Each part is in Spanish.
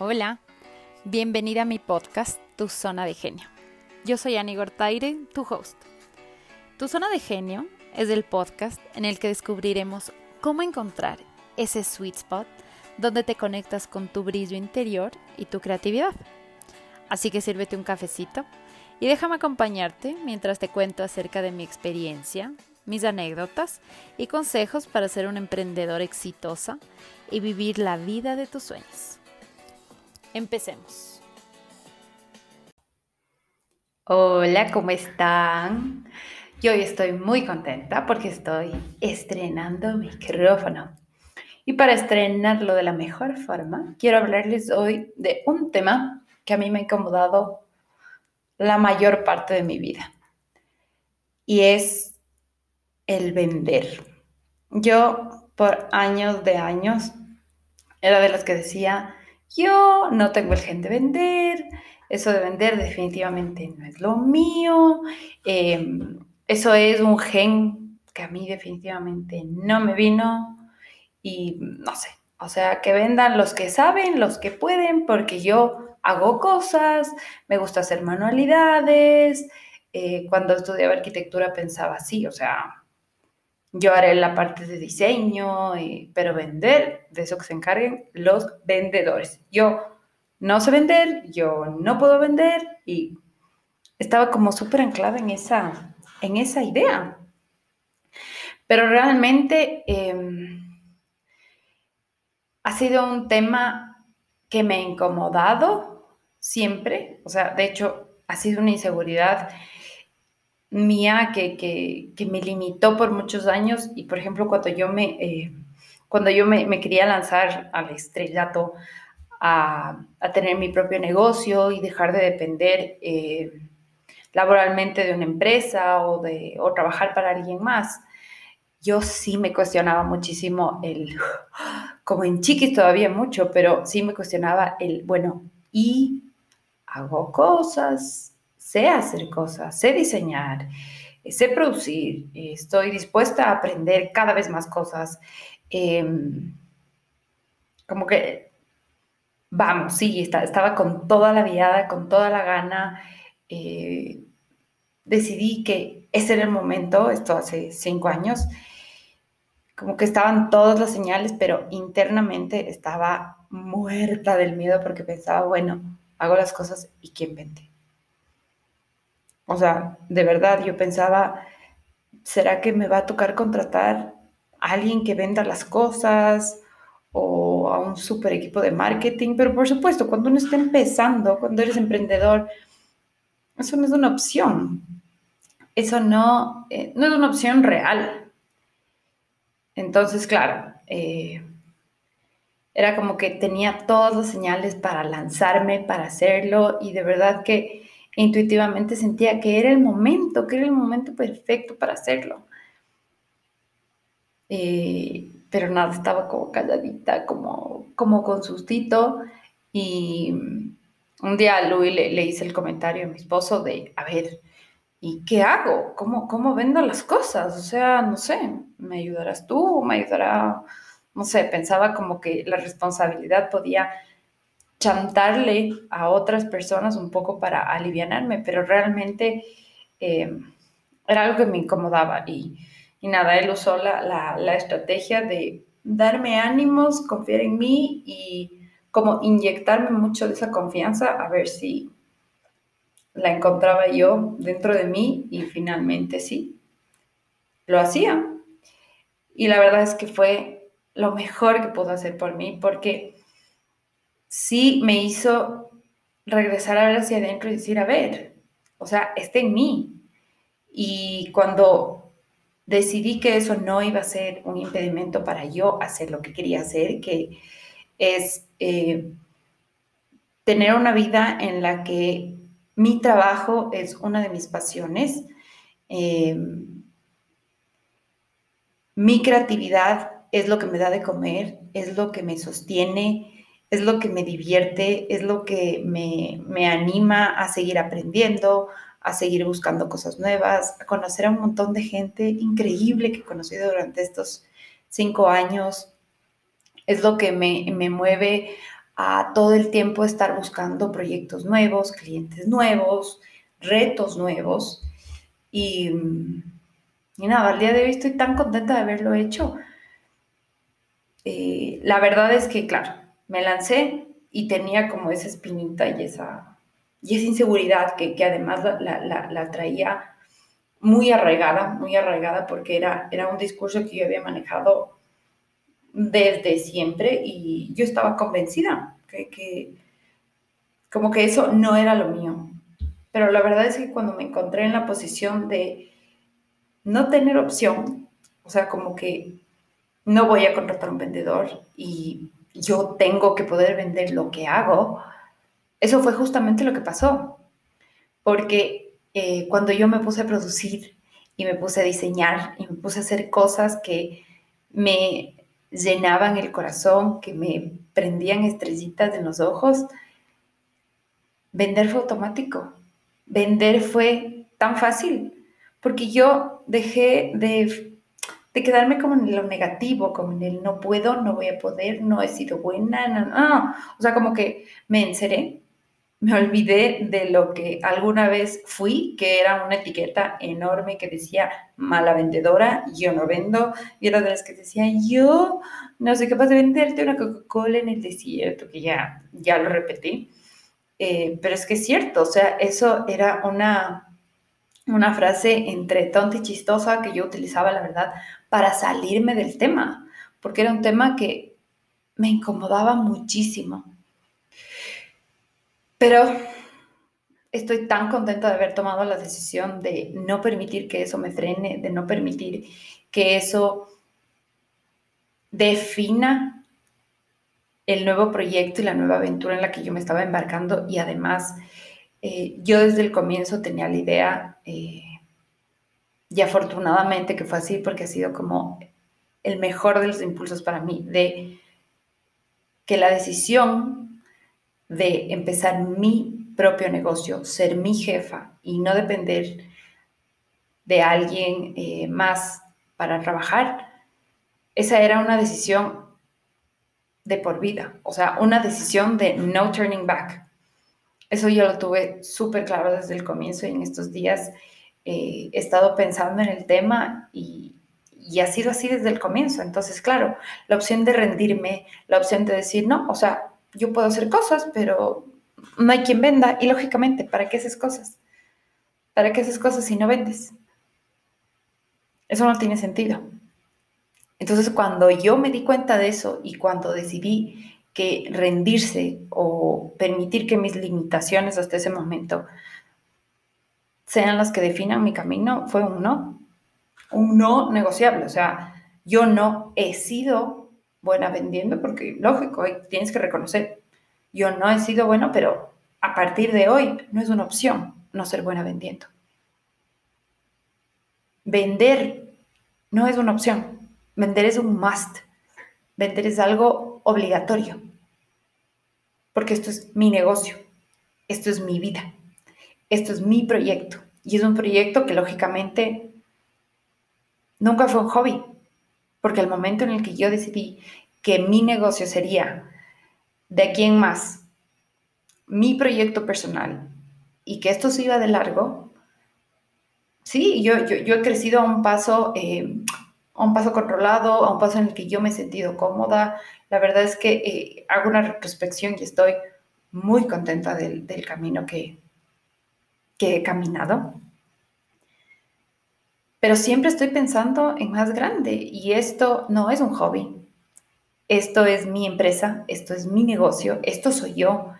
Hola, bienvenida a mi podcast Tu Zona de Genio. Yo soy Ani Gortaire, tu host. Tu Zona de Genio es el podcast en el que descubriremos cómo encontrar ese sweet spot donde te conectas con tu brillo interior y tu creatividad. Así que sírvete un cafecito y déjame acompañarte mientras te cuento acerca de mi experiencia, mis anécdotas y consejos para ser una emprendedora exitosa y vivir la vida de tus sueños. Empecemos. Hola, ¿cómo están? Yo hoy estoy muy contenta porque estoy estrenando micrófono. Y para estrenarlo de la mejor forma, quiero hablarles hoy de un tema que a mí me ha incomodado la mayor parte de mi vida. Y es el vender. Yo por años de años era de las que decía, yo no tengo el gen de vender, eso de vender definitivamente no es lo mío, em, eso es un gen que a mí definitivamente no me vino y no sé, o sea, que vendan los que saben, los que pueden, porque yo hago cosas, me gusta hacer manualidades, eh, cuando estudiaba arquitectura pensaba así, o sea, yo haré la parte de diseño, pero vender, de eso que se encarguen los vendedores. Yo no sé vender, yo no puedo vender y estaba como súper anclada en esa, en esa idea. Pero realmente em, ha sido un tema que me ha incomodado siempre, o sea, de hecho ha sido una inseguridad mía que, me limitó por muchos años. Y, por ejemplo, cuando yo me, eh, cuando yo me, quería lanzar al estrellato, a, tener mi propio negocio y dejar de depender eh, laboralmente de una empresa o, de, o trabajar para alguien más, yo sí me cuestionaba muchísimo el, como en chiquis todavía mucho, pero sí me cuestionaba el, bueno, y hago cosas, sé hacer cosas, sé diseñar, eh, sé producir, estoy dispuesta a aprender cada vez más cosas. Em, como que, vamos, sí, estaba con toda la viada, con toda la gana. Eh, decidí que ese era el momento, esto hace cinco años, como que estaban todas las señales, pero internamente estaba muerta del miedo porque pensaba, bueno, hago las cosas y quién vende. O sea, de verdad, yo pensaba, ¿será que me va a tocar contratar a alguien que venda las cosas o a un super equipo de marketing? Pero por supuesto, cuando uno está empezando, cuando eres emprendedor, eso no es una opción. Eso no, eh, no es una opción real. Entonces, claro, eh, era como que tenía todas las señales para lanzarme, para hacerlo y de verdad que intuitivamente sentía que era el momento, que era el momento perfecto para hacerlo. Eh, pero nada, estaba como calladita, como, como con sustito. Y un día a Luis le, hice el comentario a mi esposo de, a ver, ¿y qué hago? ¿Cómo, ¿Cómo vendo las cosas? O sea, no sé, ¿me ayudarás tú? ¿Me ayudará? No sé, pensaba como que la responsabilidad podía chantarle a otras personas un poco para aliviarme, pero realmente eh, era algo que me incomodaba y, nada, él usó la, la, estrategia de darme ánimos, confiar en mí y como inyectarme mucho de esa confianza a ver si la encontraba yo dentro de mí y finalmente sí, lo hacía. Y la verdad es que fue lo mejor que pudo hacer por mí porque sí me hizo regresar a ver hacia adentro y decir, a ver, o sea, está en mí. Y cuando decidí que eso no iba a ser un impedimento para yo hacer lo que quería hacer, que es eh, tener una vida en la que mi trabajo es una de mis pasiones, eh, mi creatividad es lo que me da de comer, es lo que me sostiene, es lo que me divierte, es lo que me, anima a seguir aprendiendo, a seguir buscando cosas nuevas, a conocer a un montón de gente increíble que he conocido durante estos cinco años. Es lo que me, mueve a todo el tiempo estar buscando proyectos nuevos, clientes nuevos, retos nuevos. Y, y nada, al día de hoy estoy tan contenta de haberlo hecho. Eh, la verdad es que, claro, me lancé y tenía como esa espinita y esa, y esa inseguridad que, que además la, la, traía muy arraigada, muy arraigada porque era, era un discurso que yo había manejado desde siempre y yo estaba convencida que, que como que eso no era lo mío. Pero la verdad es que cuando me encontré en la posición de no tener opción, o sea, como que no voy a contratar un vendedor y yo tengo que poder vender lo que hago, eso fue justamente lo que pasó. Porque eh, cuando yo me puse a producir y me puse a diseñar y me puse a hacer cosas que me llenaban el corazón, que me prendían estrellitas en los ojos, vender fue automático. Vender fue tan fácil, porque yo dejé de, de quedarme como en lo negativo, como en el no puedo, no voy a poder, no he sido buena, no, no. O sea, como que me enceré me olvidé de lo que alguna vez fui, que era una etiqueta enorme que decía mala vendedora, yo no vendo, y era de las que decía yo no soy capaz de venderte una Coca-Cola en el desierto, que ya, ya lo repetí. Eh, pero es que es cierto, o sea, eso era una, una frase entre tonta y chistosa que yo utilizaba, la verdad, para salirme del tema, porque era un tema que me incomodaba muchísimo. Pero estoy tan contenta de haber tomado la decisión de no permitir que eso me frene, de no permitir que eso defina el nuevo proyecto y la nueva aventura en la que yo me estaba embarcando. Y además eh, yo desde el comienzo tenía la idea eh, y afortunadamente que fue así porque ha sido como el mejor de los impulsos para mí de que la decisión de empezar mi propio negocio, ser mi jefa y no depender de alguien eh, más para trabajar, esa era una decisión de por vida, o sea, una decisión de no turning back. Eso yo lo tuve súper claro desde el comienzo y en estos días eh, he estado pensando en el tema y, y ha sido así desde el comienzo. Entonces, claro, la opción de rendirme, la opción de decir, no, o sea, yo puedo hacer cosas, pero no hay quien venda. Y lógicamente, ¿para qué haces cosas? ¿Para qué haces cosas si no vendes? Eso no tiene sentido. Entonces, cuando yo me di cuenta de eso y cuando decidí que rendirse o permitir que mis limitaciones hasta ese momento sean las que definan mi camino, fue un no. Un no negociable. O sea, yo no he sido buena vendiendo, porque lógico, tienes que reconocer, yo no he sido bueno, pero a partir de hoy no es una opción no ser buena vendiendo. Vender no es una opción, vender es un must, vender es algo obligatorio, porque esto es mi negocio, esto es mi vida, esto es mi proyecto, y es un proyecto que lógicamente nunca fue un hobby, porque el momento en el que yo decidí que mi negocio sería de quién más, mi proyecto personal y que esto se iba de largo, sí, yo, yo, he crecido a un paso, eh, a un paso controlado, a un paso en el que yo me he sentido cómoda. La verdad es que eh, hago una retrospección y estoy muy contenta del, del camino que, que he caminado pero siempre estoy pensando en más grande y esto no es un hobby. Esto es mi empresa, esto es mi negocio, esto soy yo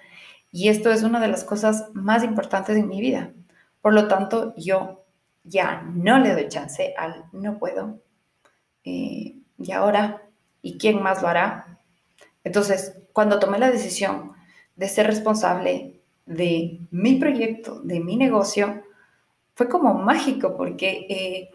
y esto es una de las cosas más importantes en mi vida. Por lo tanto, yo ya no le doy chance al no puedo. Eh, y ahora, ¿y quién más lo hará? Entonces, cuando tomé la decisión de ser responsable de mi proyecto, de mi negocio, fue como mágico porque eh,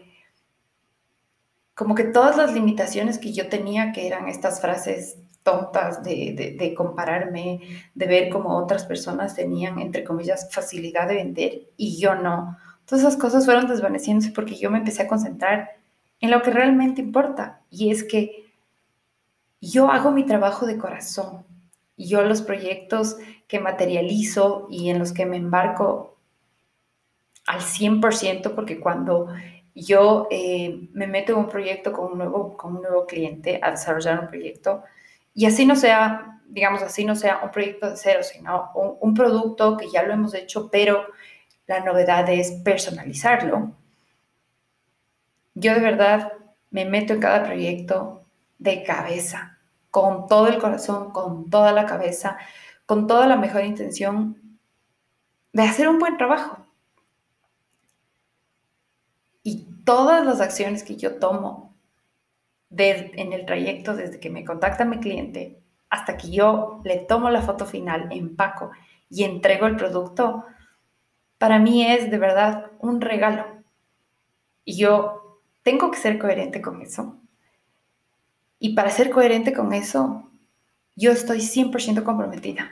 como que todas las limitaciones que yo tenía, que eran estas frases tontas de, de, compararme, de ver cómo otras personas tenían, entre comillas, facilidad de vender y yo no. Todas esas cosas fueron desvaneciéndose porque yo me empecé a concentrar en lo que realmente importa y es que yo hago mi trabajo de corazón. yo los proyectos que materializo y en los que me embarco al 100%, porque cuando yo eh, me meto en un proyecto con un, nuevo, con un nuevo cliente a desarrollar un proyecto, y así no sea, digamos, así no sea un proyecto de cero, sino un, un producto que ya lo hemos hecho, pero la novedad es personalizarlo. Yo de verdad me meto en cada proyecto de cabeza, con todo el corazón, con toda la cabeza, con toda la mejor intención de hacer un buen trabajo. Y todas las acciones que yo tomo en el trayecto, desde que me contacta mi cliente hasta que yo le tomo la foto final, empaco y entrego el producto, para mí es de verdad un regalo. Y yo tengo que ser coherente con eso. Y para ser coherente con eso, yo estoy 100% comprometida.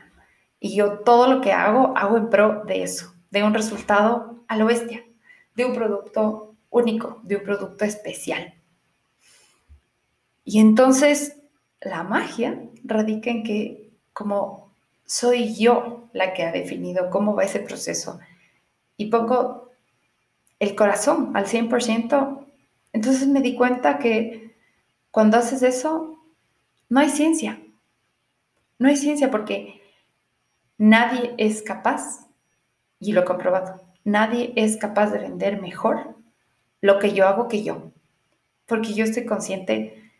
Y yo todo lo que hago, hago en pro de eso, de un resultado a lo bestia, de un producto único, de un producto especial. Y entonces la magia radica en que como soy yo la que ha definido cómo va ese proceso y pongo el corazón al 100%, entonces me di cuenta que cuando haces eso, no hay ciencia. No hay ciencia porque nadie es capaz, y lo he comprobado, nadie es capaz de vender mejor lo que yo hago que yo. Porque yo estoy consciente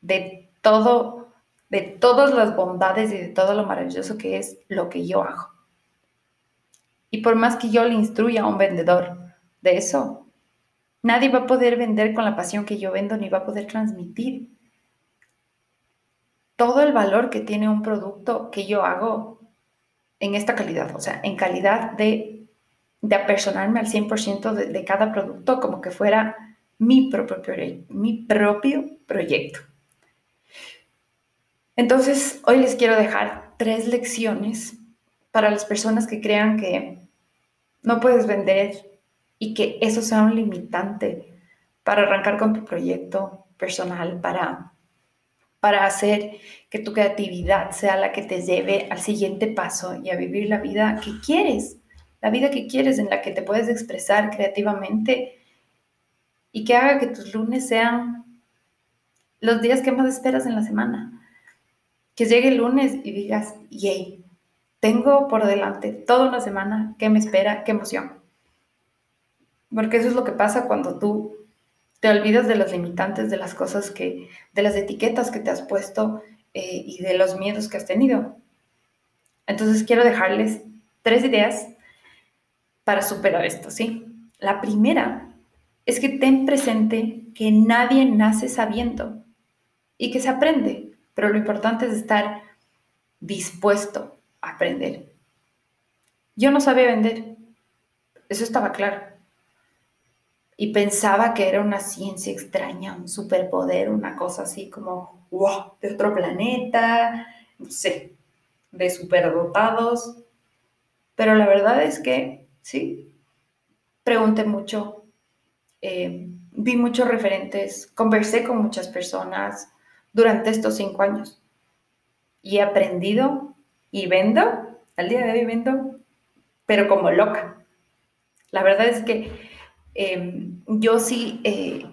de todo, de todas las bondades y de todo lo maravilloso que es lo que yo hago. Y por más que yo le instruya a un vendedor de eso, nadie va a poder vender con la pasión que yo vendo ni va a poder transmitir todo el valor que tiene un producto que yo hago en esta calidad, o sea, en calidad de, de apersonarme al 100% de, de cada producto como que fuera mi propio, mi propio proyecto. Entonces, hoy les quiero dejar tres lecciones para las personas que crean que no puedes vender y que eso sea un limitante para arrancar con tu proyecto personal, para, para hacer que tu creatividad sea la que te lleve al siguiente paso y a vivir la vida que quieres, la vida que quieres en la que te puedes expresar creativamente y que haga que tus lunes sean los días que más esperas en la semana que llegue el lunes y digas, yay, tengo por delante toda una semana que me espera, qué emoción. Porque eso es lo que pasa cuando tú te olvidas de los limitantes, de las cosas que, de las etiquetas que te has puesto eh, y de los miedos que has tenido. Entonces quiero dejarles tres ideas para superar esto, ¿sí? La primera es que ten presente que nadie nace sabiendo y que se aprende pero lo importante es estar dispuesto a aprender. Yo no sabía vender, eso estaba claro. Y pensaba que era una ciencia extraña, un superpoder, una cosa así como, wow, de otro planeta, no sé, de superdotados. Pero la verdad es que, sí, pregunté mucho, eh, vi muchos referentes, conversé con muchas personas, durante estos cinco años. Y he aprendido y vendo, al día de hoy vendo, pero como loca. La verdad es que em, yo sí eh,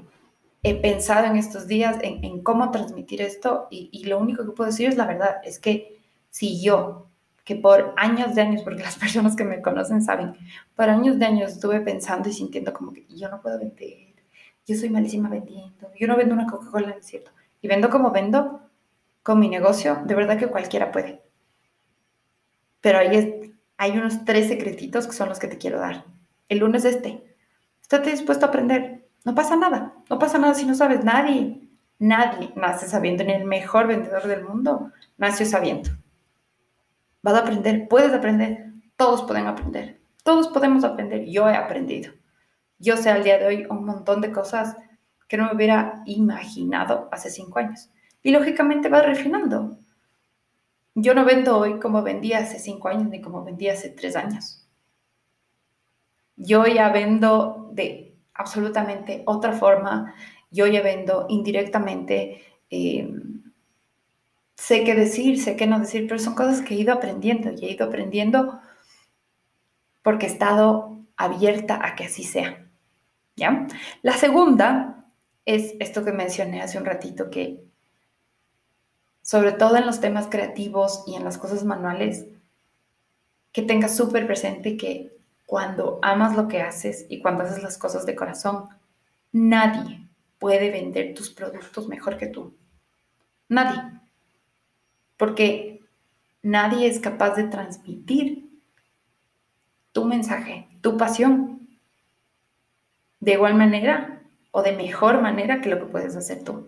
he pensado en estos días en, cómo transmitir esto y, y, lo único que puedo decir es la verdad, es que si yo, que por años de años, porque las personas que me conocen saben, por años de años estuve pensando y sintiendo como que yo no puedo vender, yo soy malísima vendiendo, yo no vendo una Coca-Cola, es cierto y vendo como vendo con mi negocio, de verdad que cualquiera puede. Pero hay, hay unos tres secretitos que son los que te quiero dar. El lunes este. Estate dispuesto a aprender. No pasa nada. No pasa nada si no sabes. Nadie, nadie nace sabiendo. Ni el mejor vendedor del mundo nació sabiendo. Vas a aprender. Puedes aprender. Todos pueden aprender. Todos podemos aprender. Yo he aprendido. Yo sé al día de hoy un montón de cosas que no me hubiera imaginado hace cinco años. Y lógicamente va refinando. Yo no vendo hoy como vendía hace cinco años ni como vendía hace tres años. Yo ya vendo de absolutamente otra forma. Yo ya vendo indirectamente. Eh, sé qué decir, sé qué no decir, pero son cosas que he ido aprendiendo y he ido aprendiendo porque he estado abierta a que así sea. ¿Ya? La segunda es esto que mencioné hace un ratito, que sobre todo en los temas creativos y en las cosas manuales, que tengas súper presente que cuando amas lo que haces y cuando haces las cosas de corazón, nadie puede vender tus productos mejor que tú. Nadie. Porque nadie es capaz de transmitir tu mensaje, tu pasión, de igual manera o de mejor manera que lo que puedes hacer tú.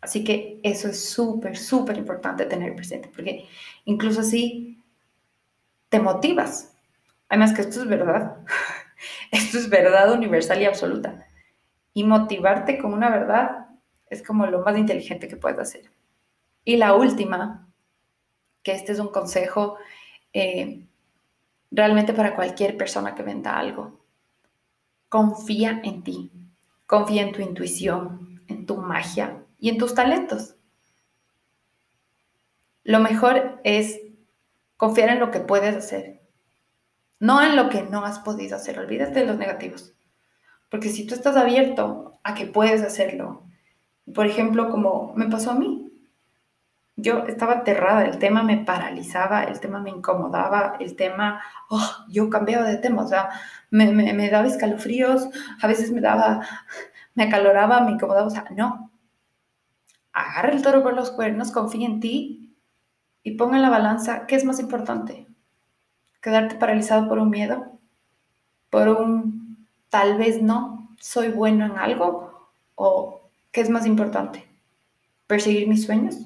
Así que eso es súper, súper importante tener presente, porque incluso así te motivas. Además que esto es verdad. Esto es verdad universal y absoluta. Y motivarte con una verdad es como lo más inteligente que puedes hacer. Y la última, que este es un consejo eh, realmente para cualquier persona que venda algo. Confía en ti, confía en tu intuición, en tu magia y en tus talentos. Lo mejor es confiar en lo que puedes hacer, no en lo que no has podido hacer. Olvídate de los negativos. Porque si tú estás abierto a que puedes hacerlo, por ejemplo, como me pasó a mí, yo estaba aterrada, el tema me paralizaba, el tema me incomodaba, el tema, oh, yo cambiaba de tema, o sea, me, daba escalofríos, a veces me daba, me acaloraba, me incomodaba, o sea, no. Agarra el toro por los cuernos, confía en ti y ponga en la balanza qué es más importante. Quedarte paralizado por un miedo, por un tal vez no, soy bueno en algo, o qué es más importante, perseguir mis sueños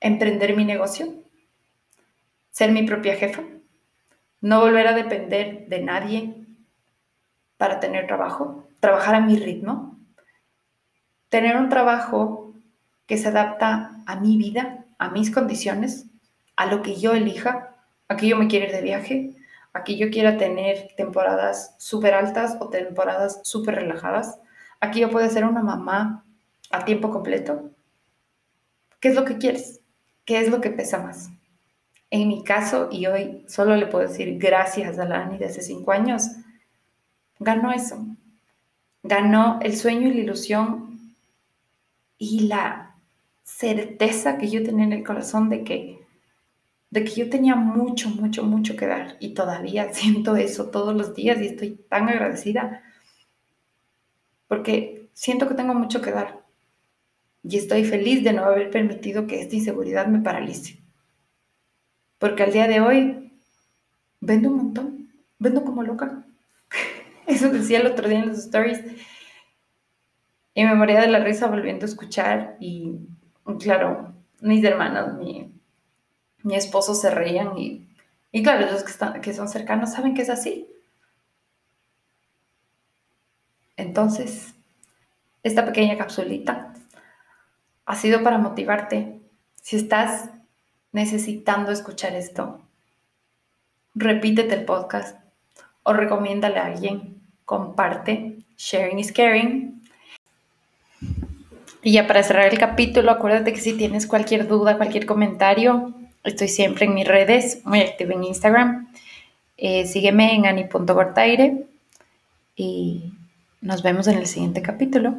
emprender mi negocio, ser mi propia jefa, no volver a depender de nadie para tener trabajo, trabajar a mi ritmo, tener un trabajo que se adapta a mi vida, a mis condiciones, a lo que yo elija, a que yo me quiera ir de viaje, a que yo quiera tener temporadas súper altas o temporadas súper relajadas, a que yo pueda ser una mamá a tiempo completo. ¿Qué es lo que quieres? ¿Qué es lo que pesa más? En mi caso, y hoy solo le puedo decir gracias a la Ani de hace cinco años, ganó eso. Ganó el sueño y la ilusión y la certeza que yo tenía en el corazón de que, de que yo tenía mucho, mucho, mucho que dar. Y todavía siento eso todos los días y estoy tan agradecida porque siento que tengo mucho que dar y estoy feliz de no haber permitido que esta inseguridad me paralice. Porque al día de hoy vendo un montón, vendo como loca. Eso decía el otro día en los stories. Y me moría de la risa volviendo a escuchar y claro, mis hermanos, mi, mi esposo se reían y, y claro, los que, están, que son cercanos saben que es así. Entonces, esta pequeña capsulita ha sido para motivarte. Si estás necesitando escuchar esto, repítete el podcast o recomiéndale a alguien. Comparte. Sharing is caring. Y ya para cerrar el capítulo, acuérdate que si tienes cualquier duda, cualquier comentario, estoy siempre en mis redes, muy activa en Instagram. Eh, sígueme en ani.gortaire y nos vemos en el siguiente capítulo.